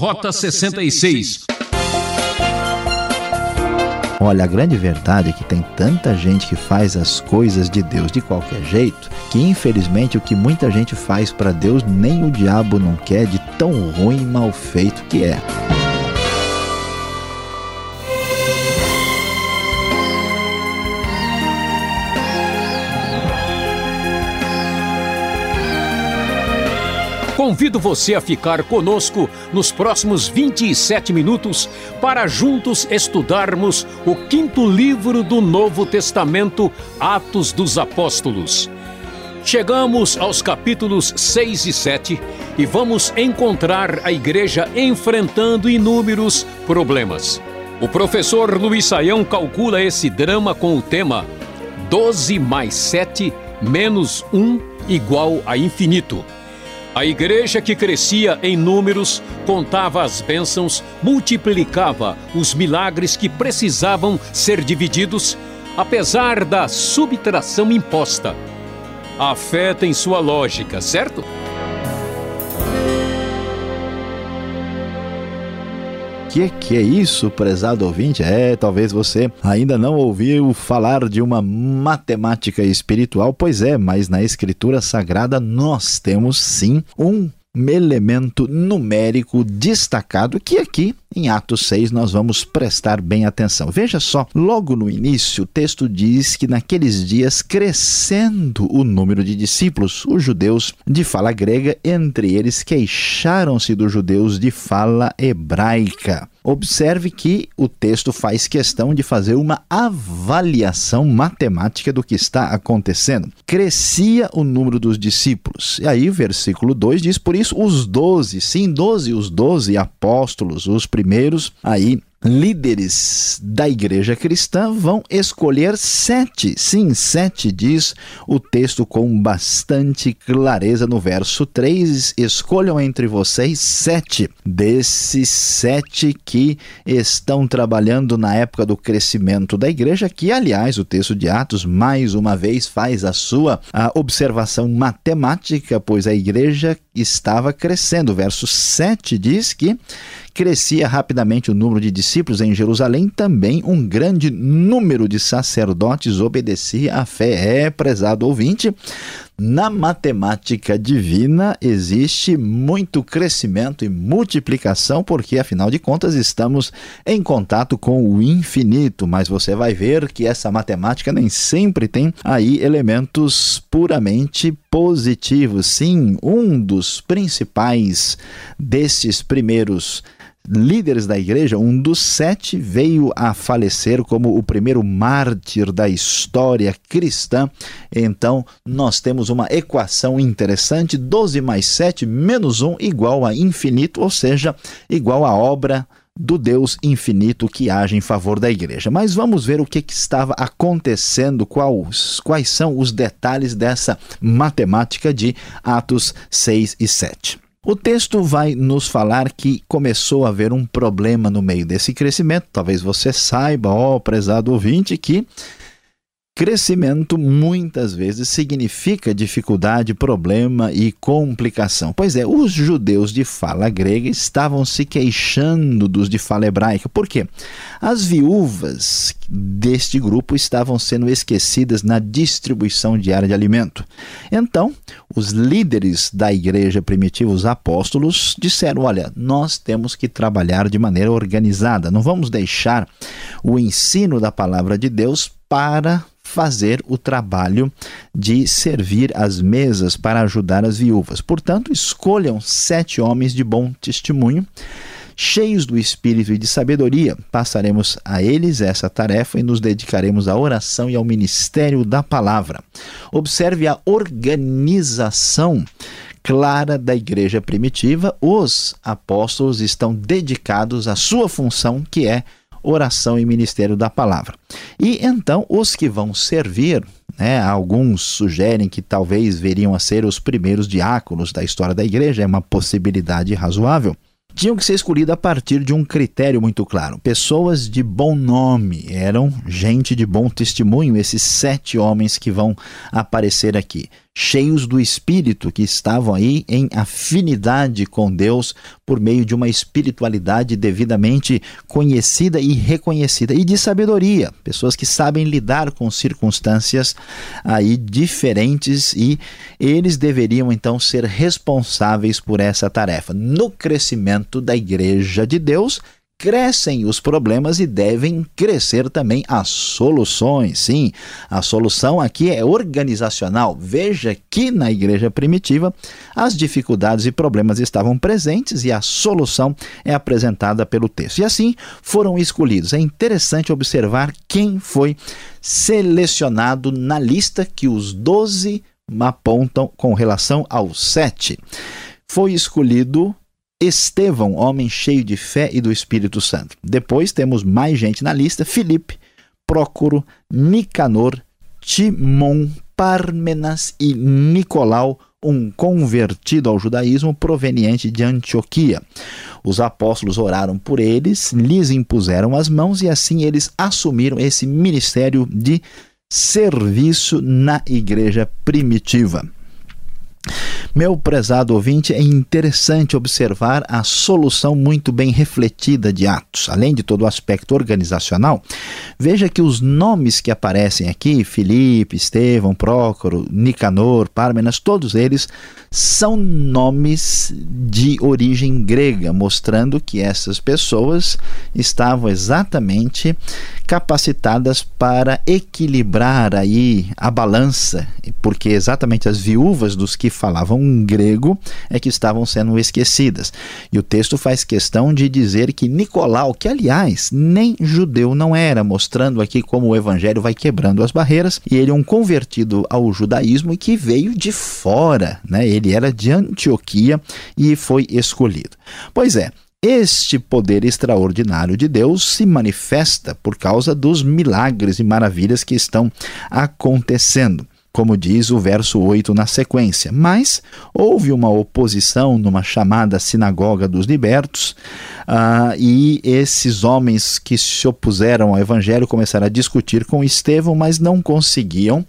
Rota 66. Olha, a grande verdade é que tem tanta gente que faz as coisas de Deus de qualquer jeito, que infelizmente o que muita gente faz para Deus nem o diabo não quer de tão ruim e mal feito que é. Convido você a ficar conosco nos próximos 27 minutos para juntos estudarmos o quinto livro do Novo Testamento, Atos dos Apóstolos. Chegamos aos capítulos 6 e 7 e vamos encontrar a igreja enfrentando inúmeros problemas. O professor Luiz Saião calcula esse drama com o tema 12 mais 7 menos 1 igual a infinito. A igreja que crescia em números, contava as bênçãos, multiplicava os milagres que precisavam ser divididos, apesar da subtração imposta. A fé tem sua lógica, certo? Que que é isso, prezado ouvinte? É, talvez você ainda não ouviu falar de uma matemática espiritual, pois é, mas na Escritura Sagrada nós temos sim um elemento numérico destacado que aqui em Atos 6 nós vamos prestar bem atenção. Veja só, logo no início o texto diz que naqueles dias crescendo o número de discípulos, os judeus de fala grega, entre eles queixaram-se dos judeus de fala hebraica. Observe que o texto faz questão de fazer uma avaliação matemática do que está acontecendo. Crescia o número dos discípulos. E aí, versículo 2 diz: Por isso, os doze, sim, doze, os doze apóstolos, os primeiros aí líderes da igreja cristã vão escolher sete. Sim, sete, diz o texto com bastante clareza no verso 3. Escolham entre vocês sete desses sete que estão trabalhando na época do crescimento da igreja, que, aliás, o texto de Atos, mais uma vez, faz a sua a observação matemática, pois a igreja estava crescendo. O verso 7 diz que crescia rapidamente o número de discípulos em Jerusalém, também um grande número de sacerdotes obedecia à fé. É, prezado ouvinte, na matemática divina existe muito crescimento e multiplicação, porque afinal de contas estamos em contato com o infinito, mas você vai ver que essa matemática nem sempre tem aí elementos puramente positivos. Sim, um dos principais desses primeiros líderes da igreja, um dos sete veio a falecer como o primeiro mártir da história cristã. Então, nós temos uma equação interessante: 12 mais 7 menos 1 igual a infinito, ou seja, igual à obra do Deus infinito que age em favor da igreja. Mas vamos ver o que, que estava acontecendo, quais, quais são os detalhes dessa matemática de Atos 6 e 7. O texto vai nos falar que começou a haver um problema no meio desse crescimento. Talvez você saiba, ó prezado ouvinte, que Crescimento muitas vezes significa dificuldade, problema e complicação. Pois é, os judeus de fala grega estavam se queixando dos de fala hebraica. Por quê? As viúvas deste grupo estavam sendo esquecidas na distribuição diária de alimento. Então, os líderes da igreja primitiva, os apóstolos, disseram: olha, nós temos que trabalhar de maneira organizada, não vamos deixar o ensino da palavra de Deus para fazer o trabalho de servir as mesas para ajudar as viúvas. Portanto, escolham sete homens de bom testemunho cheios do espírito e de sabedoria, passaremos a eles essa tarefa e nos dedicaremos à oração e ao ministério da palavra. Observe a organização clara da igreja primitiva. Os apóstolos estão dedicados à sua função, que é oração e ministério da palavra. E então os que vão servir, né, alguns sugerem que talvez veriam a ser os primeiros diáconos da história da igreja, é uma possibilidade razoável tinham que ser escolhidos a partir de um critério muito claro. Pessoas de bom nome, eram gente de bom testemunho, esses sete homens que vão aparecer aqui. Cheios do Espírito, que estavam aí em afinidade com Deus por meio de uma espiritualidade devidamente conhecida e reconhecida, e de sabedoria, pessoas que sabem lidar com circunstâncias aí diferentes e eles deveriam então ser responsáveis por essa tarefa. No crescimento da igreja de Deus crescem os problemas e devem crescer também as soluções. Sim, a solução aqui é organizacional. Veja que na igreja primitiva as dificuldades e problemas estavam presentes e a solução é apresentada pelo texto. E assim foram escolhidos. É interessante observar quem foi selecionado na lista que os doze apontam com relação aos sete. Foi escolhido Estevão, homem cheio de fé e do Espírito Santo. Depois temos mais gente na lista: Filipe, Prócoro, Nicanor, Timon, Parmenas e Nicolau, um convertido ao judaísmo proveniente de Antioquia. Os apóstolos oraram por eles, lhes impuseram as mãos e assim eles assumiram esse ministério de serviço na igreja primitiva. Meu prezado ouvinte, é interessante observar a solução muito bem refletida de Atos. Além de todo o aspecto organizacional, veja que os nomes que aparecem aqui, Filipe, Estevão, Prócoro, Nicanor, Pármenas, todos eles são nomes de origem grega, mostrando que essas pessoas estavam exatamente capacitadas para equilibrar aí a balança, porque exatamente as viúvas dos que falavam grego é que estavam sendo esquecidas. E o texto faz questão de dizer que Nicolau, que aliás nem judeu não era, mostrando aqui como o evangelho vai quebrando as barreiras, e ele é um convertido ao judaísmo e que veio de fora, né? Ele era de Antioquia e foi escolhido. Pois é, este poder extraordinário de Deus se manifesta por causa dos milagres e maravilhas que estão acontecendo, como diz o verso 8 na sequência. Mas houve uma oposição numa chamada Sinagoga dos Libertos, uh, e esses homens que se opuseram ao evangelho começaram a discutir com Estevão, mas não conseguiam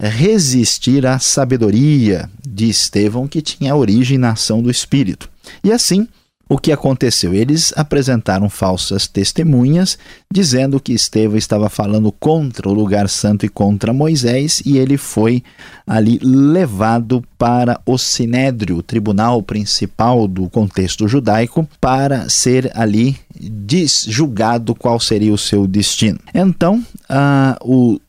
resistir à sabedoria de Estevão, que tinha origem na ação do Espírito. E assim, o que aconteceu? Eles apresentaram falsas testemunhas, dizendo que Estevão estava falando contra o lugar santo e contra Moisés, e ele foi ali levado para o Sinédrio, o tribunal principal do contexto judaico, para ser ali julgado qual seria o seu destino. Então, uh, o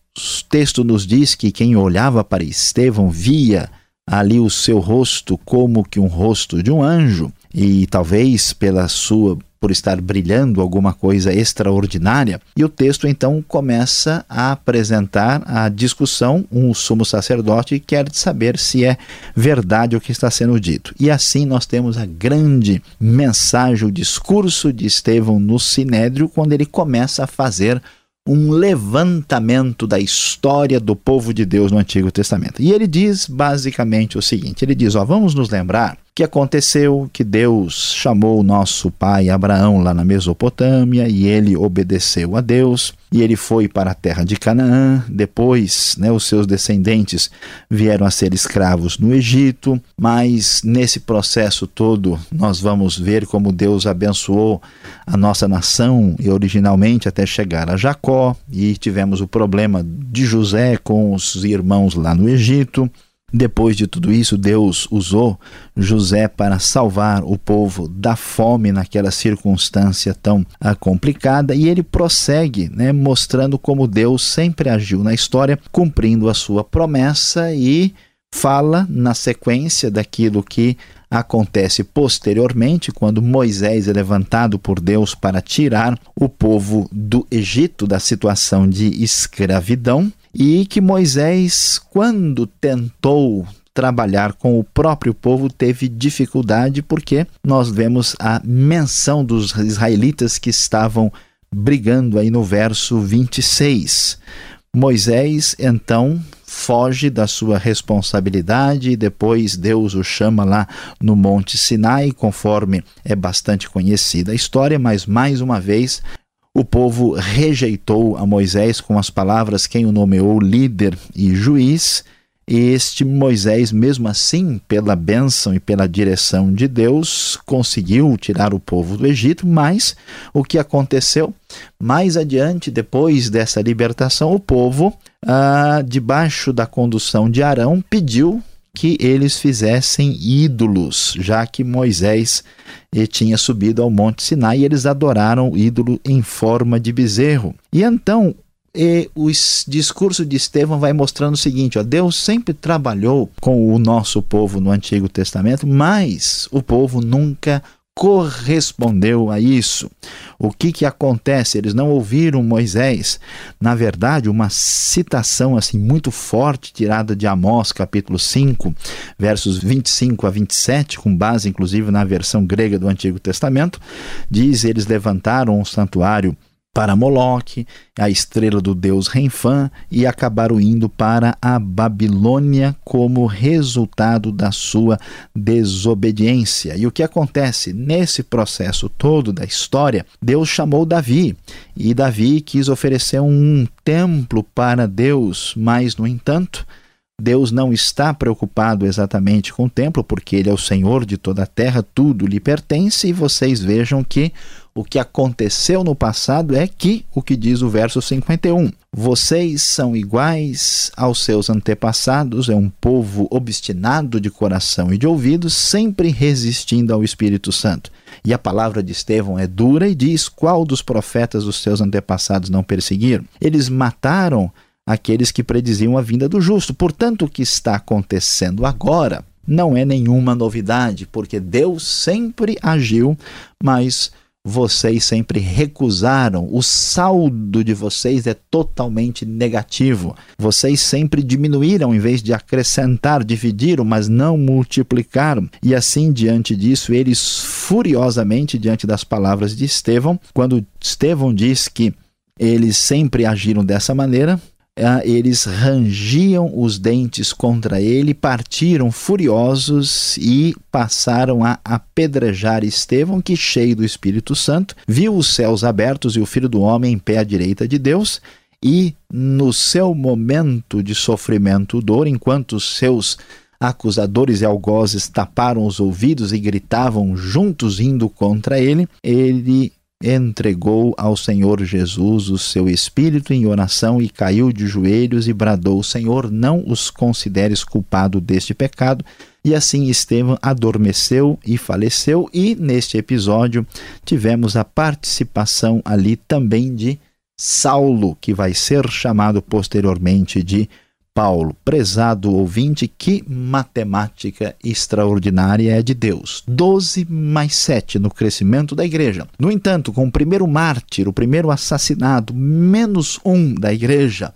texto nos diz que quem olhava para Estevão via ali o seu rosto como que um rosto de um anjo e talvez pela sua por estar brilhando alguma coisa extraordinária. E o texto então começa a apresentar a discussão. Um sumo sacerdote quer saber se é verdade o que está sendo dito. E assim nós temos a grande mensagem, o discurso de Estevão no Sinédrio, quando ele começa a fazer um levantamento da história do povo de Deus no Antigo Testamento. E ele diz basicamente o seguinte: ele diz, ó, vamos nos lembrar que aconteceu que Deus chamou nosso pai Abraão lá na Mesopotâmia e ele obedeceu a Deus e ele foi para a terra de Canaã. Depois, né, os seus descendentes vieram a ser escravos no Egito, mas nesse processo todo nós vamos ver como Deus abençoou a nossa nação e originalmente até chegar a Jacó e tivemos o problema de José com os irmãos lá no Egito. Depois de tudo isso, Deus usou José para salvar o povo da fome naquela circunstância tão ah, complicada e ele prossegue, né, mostrando como Deus sempre agiu na história, cumprindo a sua promessa e fala na sequência daquilo que acontece posteriormente, quando Moisés é levantado por Deus para tirar o povo do Egito da situação de escravidão e que Moisés, quando tentou trabalhar com o próprio povo, teve dificuldade, porque nós vemos a menção dos israelitas que estavam brigando aí no verso 26. Moisés então foge da sua responsabilidade e depois Deus o chama lá no Monte Sinai, conforme é bastante conhecida a história, mas mais uma vez o povo rejeitou a Moisés com as palavras quem o nomeou líder e juiz. este Moisés, mesmo assim, pela bênção e pela direção de Deus, conseguiu tirar o povo do Egito, mas o que aconteceu? Mais adiante, depois dessa libertação, o povo, ah, debaixo da condução de Arão, pediu que eles fizessem ídolos, já que Moisés eh, tinha subido ao Monte Sinai e eles adoraram o ídolo em forma de bezerro. E então e o discurso de Estevão vai mostrando o seguinte: ó, Deus sempre trabalhou com o nosso povo no Antigo Testamento, mas o povo nunca correspondeu a isso. O que que acontece? Eles não ouviram Moisés. Na verdade, uma citação assim muito forte tirada de Amós, capítulo 5, versos 25 a 27, com base inclusive na versão grega do Antigo Testamento, diz: eles levantaram um santuário para Moloque, a estrela do deus Renfã, e acabaram indo para a Babilônia como resultado da sua desobediência. E o que acontece nesse processo todo da história? Deus chamou Davi, e Davi quis oferecer um templo para Deus, mas, no entanto, Deus não está preocupado exatamente com o templo, porque ele é o Senhor de toda a terra, tudo lhe pertence, e vocês vejam que o que aconteceu no passado é que, o que diz o verso 51, vocês são iguais aos seus antepassados, é um povo obstinado de coração e de ouvidos, sempre resistindo ao Espírito Santo. E a palavra de Estevão é dura e diz: qual dos profetas dos seus antepassados não perseguiram? Eles mataram aqueles que prediziam a vinda do justo. Portanto, o que está acontecendo agora não é nenhuma novidade, porque Deus sempre agiu, mas vocês sempre recusaram. O saldo de vocês é totalmente negativo. Vocês sempre diminuíram em vez de acrescentar, dividiram, mas não multiplicaram. E assim, diante disso, eles furiosamente, diante das palavras de Estevão, quando Estevão diz que eles sempre agiram dessa maneira, eles rangiam os dentes contra ele, partiram furiosos e passaram a apedrejar Estevão, que, cheio do Espírito Santo, viu os céus abertos e o Filho do Homem em pé à direita de Deus. E no seu momento de sofrimento, dor, enquanto seus acusadores e algozes taparam os ouvidos e gritavam juntos indo contra ele, ele entregou ao Senhor Jesus o seu espírito em oração e caiu de joelhos e bradou: Senhor, não os consideres culpado deste pecado. E assim Estevão adormeceu e faleceu, e neste episódio tivemos a participação ali também de Saulo, que vai ser chamado posteriormente de Paulo, prezado ouvinte, que matemática extraordinária é de Deus. 12 mais 7 no crescimento da igreja. No entanto, com o primeiro mártir, o primeiro assassinado, menos um da igreja,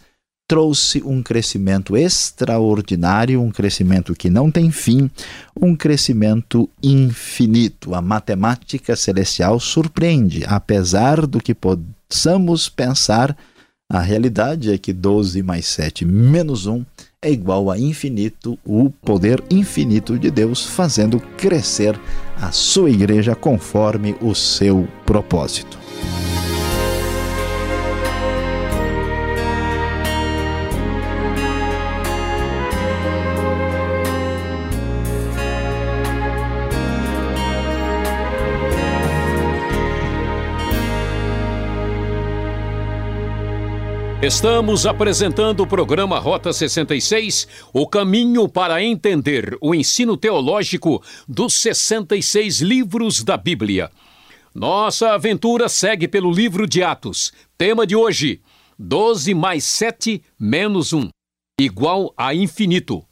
trouxe um crescimento extraordinário, um crescimento que não tem fim, um crescimento infinito. A matemática celestial surpreende, apesar do que possamos pensar a realidade é que 12 mais 7 menos 1 é igual a infinito, o poder infinito de Deus fazendo crescer a sua igreja conforme o seu propósito. Estamos apresentando o programa Rota 66, o caminho para entender o ensino teológico dos 66 livros da Bíblia. Nossa aventura segue pelo livro de Atos. Tema de hoje: 12 mais 7 menos 1, igual a infinito.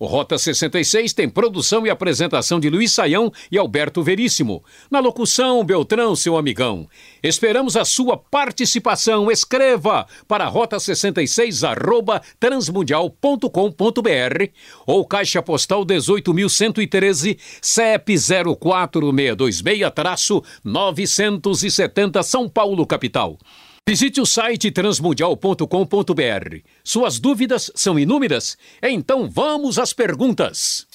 O Rota 66 tem produção e apresentação de Luiz Saião e Alberto Veríssimo. Na locução, Beltrão, seu amigão. Esperamos a sua participação. Escreva para rota66 arroba transmundial.com.br ou Caixa Postal 18.113 CEP 04626-970 São Paulo, capital. Visite o site transmundial.com.br. Suas dúvidas são inúmeras? Então vamos às perguntas.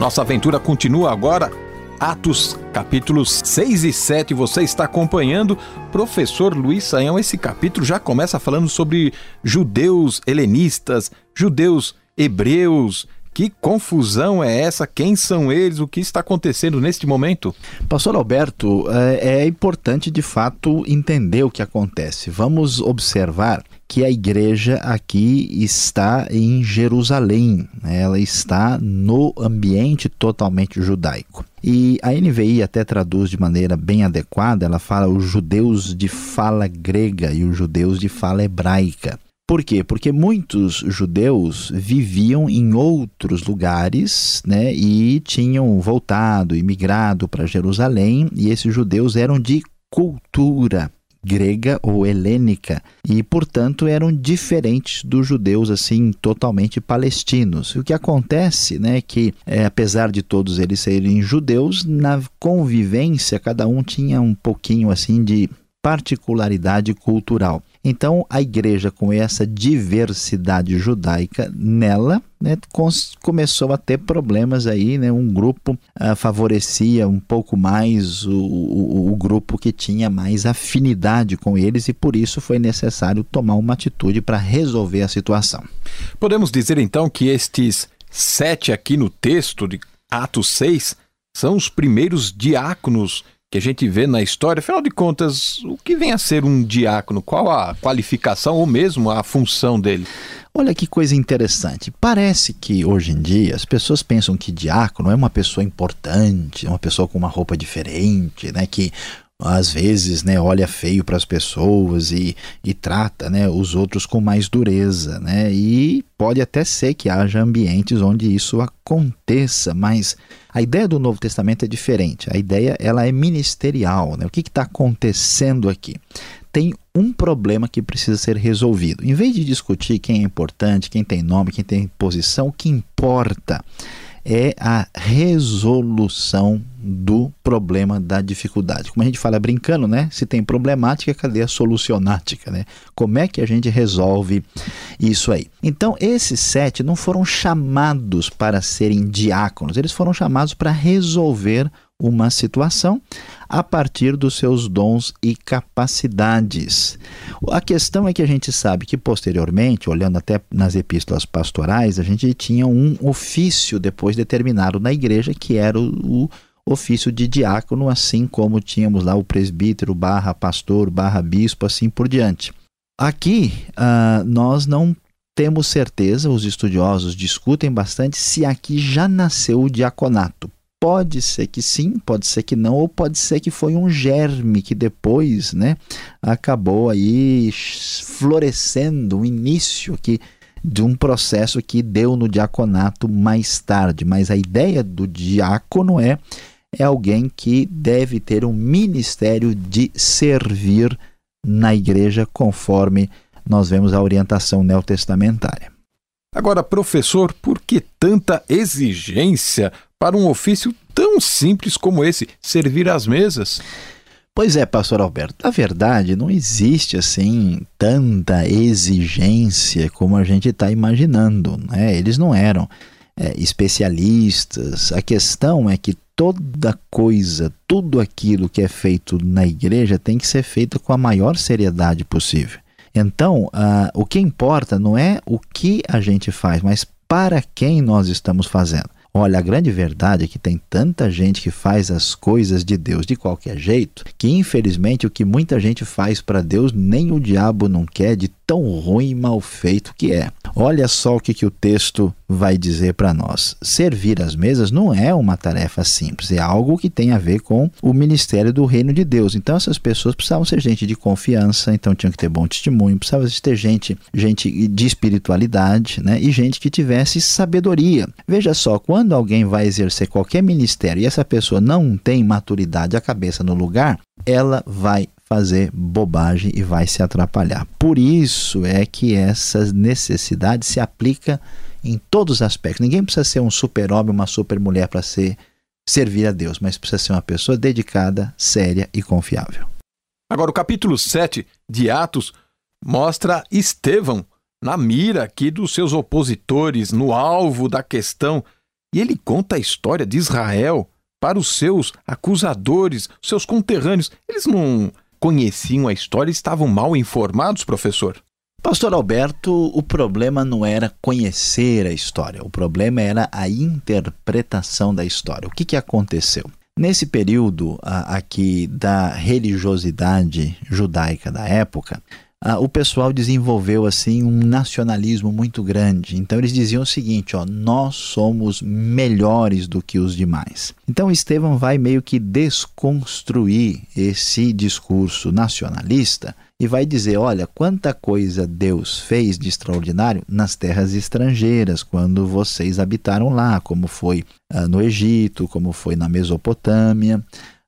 Nossa aventura continua agora Atos, capítulos 6 e 7, você está acompanhando. Professor Luiz Saião, esse capítulo já começa falando sobre judeus helenistas, judeus hebreus. Que confusão é essa? Quem são eles? O que está acontecendo neste momento? Pastor Alberto, é, é importante de fato entender o que acontece. Vamos observar que a igreja aqui está em Jerusalém, ela está no ambiente totalmente judaico. E a NVI até traduz de maneira bem adequada, ela fala os judeus de fala grega e os judeus de fala hebraica. Por quê? Porque muitos judeus viviam em outros lugares né, e tinham voltado e migrado para Jerusalém, e esses judeus eram de cultura grega ou helênica e, portanto, eram diferentes dos judeus assim totalmente palestinos. O que acontece, né, é que é, apesar de todos eles serem judeus, na convivência cada um tinha um pouquinho assim de particularidade cultural. Então, a igreja, com essa diversidade judaica nela, né, começou a ter problemas aí, né, um grupo uh, favorecia um pouco mais o, o, o, grupo que tinha mais afinidade com eles e por isso foi necessário tomar uma atitude para resolver a situação. Podemos dizer então que estes sete aqui no texto de Atos 6 são os primeiros diáconos que a gente vê na história, afinal de contas, o que vem a ser um diácono? Qual a qualificação ou mesmo a função dele? Olha que coisa interessante. Parece que hoje em dia as pessoas pensam que diácono é uma pessoa importante, uma pessoa com uma roupa diferente, né? Que às vezes né, olha feio para as pessoas e, e trata né, os outros com mais dureza. Né? E pode até ser que haja ambientes onde isso aconteça, mas a ideia do Novo Testamento é diferente. A ideia ela é ministerial. Né? O que está acontecendo aqui? Tem um problema que precisa ser resolvido. Em vez de discutir quem é importante, quem tem nome, quem tem posição, o que importa a resolução do problema da dificuldade. Como a gente fala brincando, né? Se tem problemática, cadê a solucionática, né? Como é que a gente resolve isso aí? Então, esses sete não foram chamados para serem diáconos, eles foram chamados para resolver uma situação a partir dos seus dons e capacidades. A questão é que a gente sabe que posteriormente, olhando até nas epístolas pastorais, a gente tinha um ofício depois determinado na igreja que era o, ofício de diácono, assim como tínhamos lá o presbítero, barra pastor, barra bispo, assim por diante. Aqui uh, nós não temos certeza, os estudiosos discutem bastante se aqui já nasceu o diaconato. Pode ser que sim, pode ser que não, ou pode ser que foi um germe que depois, né, acabou aí florescendo, um início aqui de um processo que deu no diaconato mais tarde. Mas a ideia do diácono é é alguém que deve ter um ministério de servir na igreja, conforme nós vemos a orientação neotestamentária. Agora, professor, por que tanta exigência para um ofício tão simples como esse, servir às mesas? Pois é, pastor Alberto, na verdade não existe assim tanta exigência como a gente está imaginando. Né? Eles não eram é, especialistas. A questão é que toda coisa, tudo aquilo que é feito na igreja tem que ser feito com a maior seriedade possível. Então, uh, o que importa não é o que a gente faz, mas para quem nós estamos fazendo. Olha, a grande verdade é que tem tanta gente que faz as coisas de Deus de qualquer jeito, que infelizmente o que muita gente faz para Deus nem o diabo não quer de tão ruim e mal feito que é. Olha só o que, que o texto vai dizer para nós. Servir as mesas não é uma tarefa simples, é algo que tem a ver com o ministério do reino de Deus. Então essas pessoas precisavam ser gente de confiança, então tinham que ter bom testemunho, precisavam ter gente, gente de espiritualidade, né? E gente que tivesse sabedoria. Veja só, quando alguém vai exercer qualquer ministério e essa pessoa não tem maturidade, a cabeça no lugar, ela vai fazer bobagem e vai se atrapalhar. Por isso é que essa necessidade se aplica em todos os aspectos. Ninguém precisa ser um super-homem, uma super-mulher para ser servir a Deus, mas precisa ser uma pessoa dedicada, séria e confiável. Agora, o capítulo 7 de Atos mostra Estevão na mira aqui dos seus opositores, no alvo da questão, e ele conta a história de Israel para os seus acusadores, seus conterrâneos. Eles não conheciam a história estavam mal informados, professor? Pastor Alberto, o problema não era conhecer a história, o problema era a interpretação da história. O que, que aconteceu? Nesse período aqui da religiosidade judaica da época, ah, o pessoal desenvolveu assim um nacionalismo muito grande. Então eles diziam o seguinte, ó, nós somos melhores do que os demais. Então Estevão vai meio que desconstruir esse discurso nacionalista e vai dizer, olha, quanta coisa Deus fez de extraordinário nas terras estrangeiras, quando vocês habitaram lá, como foi ah, no Egito, como foi na Mesopotâmia.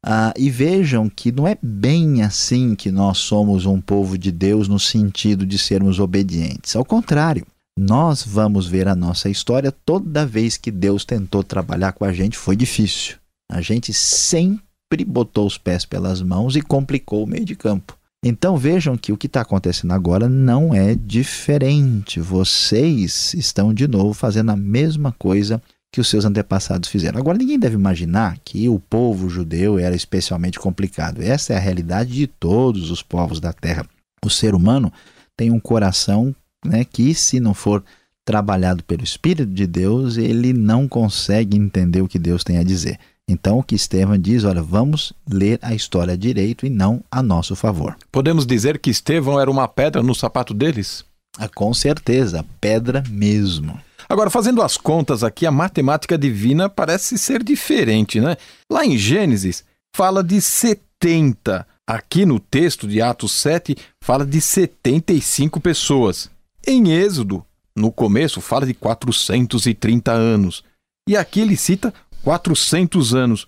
Ah, e vejam que não é bem assim que nós somos um povo de Deus no sentido de sermos obedientes. Ao contrário, nós vamos ver a nossa história toda vez que Deus tentou trabalhar com a gente foi difícil. A gente sempre botou os pés pelas mãos e complicou o meio de campo. Então vejam que o que está acontecendo agora não é diferente. Vocês estão de novo fazendo a mesma coisa que os seus antepassados fizeram. Agora, ninguém deve imaginar que o povo judeu era especialmente complicado. Essa é a realidade de todos os povos da terra. O ser humano tem um coração né, que, se não for trabalhado pelo Espírito de Deus, ele não consegue entender o que Deus tem a dizer. Então, o que Estevão diz, olha, vamos ler a história direito e não a nosso favor. Podemos dizer que Estevão era uma pedra no sapato deles? Ah, com certeza, pedra mesmo. Agora, fazendo as contas aqui, a matemática divina parece ser diferente, né? Lá em Gênesis, fala de 70. Aqui no texto de Atos 7, fala de 75 pessoas. Em Êxodo, no começo, fala de 430 anos. E aqui ele cita 400 anos.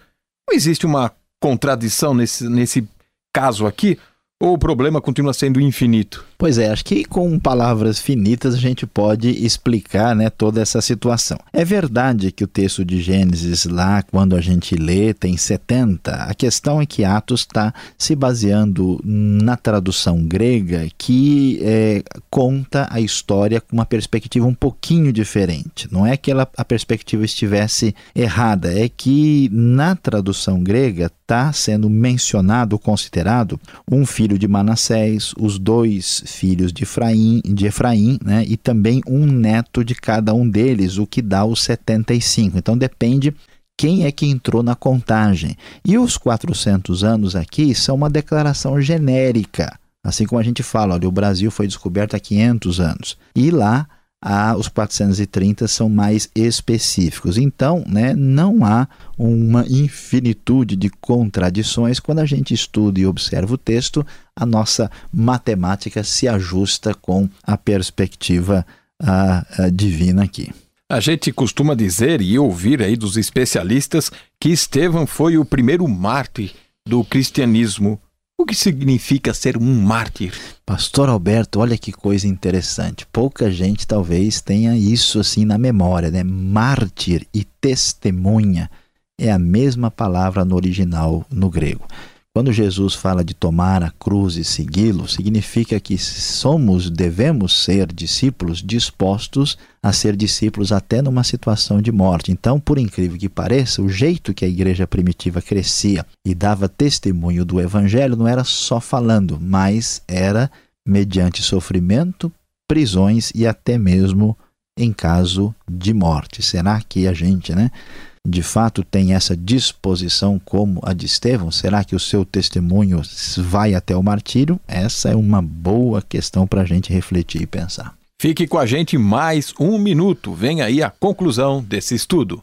Não existe uma contradição nesse, nesse caso aqui? Ou o problema continua sendo infinito? Pois é, acho que com palavras finitas a gente pode explicar né, toda essa situação. É verdade que o texto de Gênesis, lá, quando a gente lê, tem 70. A questão é que Atos está se baseando na tradução grega que é, conta a história com uma perspectiva um pouquinho diferente. Não é que ela, a perspectiva estivesse errada, é que na tradução grega está sendo mencionado, considerado, um filho de Manassés, os dois filhos de Efraim, de Efraim né, e também um neto de cada um deles, o que dá os 75. Então depende quem é que entrou na contagem. E os 400 anos aqui são uma declaração genérica. Assim como a gente fala, olha, o Brasil foi descoberto há 500 anos. E lá a, os 430 são mais específicos. Então, né, não há uma infinitude de contradições. Quando a gente estuda e observa o texto, a nossa matemática se ajusta com a perspectiva a, a divina aqui. A gente costuma dizer e ouvir aí dos especialistas que Estevão foi o primeiro mártir do cristianismo. O que significa ser um mártir? Pastor Alberto, olha que coisa interessante. Pouca gente talvez tenha isso assim na memória, né? Mártir e testemunha é a mesma palavra no original no grego. Quando Jesus fala de tomar a cruz e segui-lo, significa que somos, devemos ser discípulos dispostos a ser discípulos até numa situação de morte. Então, por incrível que pareça, o jeito que a igreja primitiva crescia e dava testemunho do evangelho não era só falando, mas era mediante sofrimento, prisões e até mesmo em caso de morte. Será que a gente, né? De fato tem essa disposição como a de Estevão? Será que o seu testemunho vai até o martírio? Essa é uma boa questão para a gente refletir e pensar. Fique com a gente mais um minuto. Vem aí a conclusão desse estudo.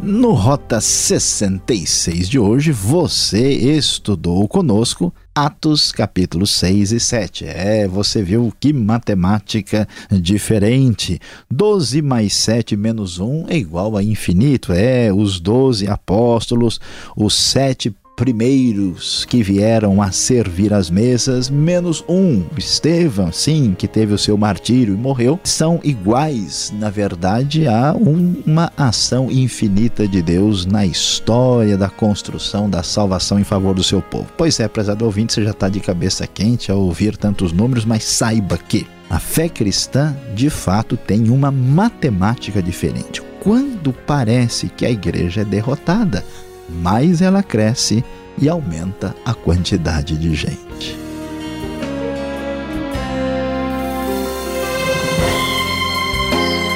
No Rota 66 de hoje, você estudou conosco Atos capítulos 6 e 7. É, você viu que matemática diferente. 12 mais 7 menos 1 é igual a infinito. É, os 12 apóstolos, os sete primeiros que vieram a servir as mesas, menos um, Estevão, sim, que teve o seu martírio e morreu, são iguais, na verdade, a um, uma ação infinita de Deus na história da construção da salvação em favor do seu povo. Pois é, prezado ouvinte, você já está de cabeça quente ao ouvir tantos números, mas saiba que a fé cristã, de fato, tem uma matemática diferente. Quando parece que a igreja é derrotada, mais ela cresce e aumenta a quantidade de gente.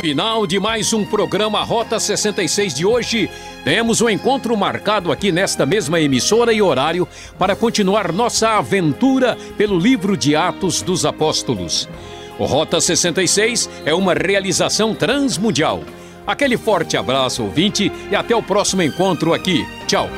Final de mais um programa Rota 66 de hoje. Temos um encontro marcado aqui nesta mesma emissora e horário para continuar nossa aventura pelo livro de Atos dos Apóstolos. O Rota 66 é uma realização transmundial. Aquele forte abraço, ouvinte, e até o próximo encontro aqui. Tchau.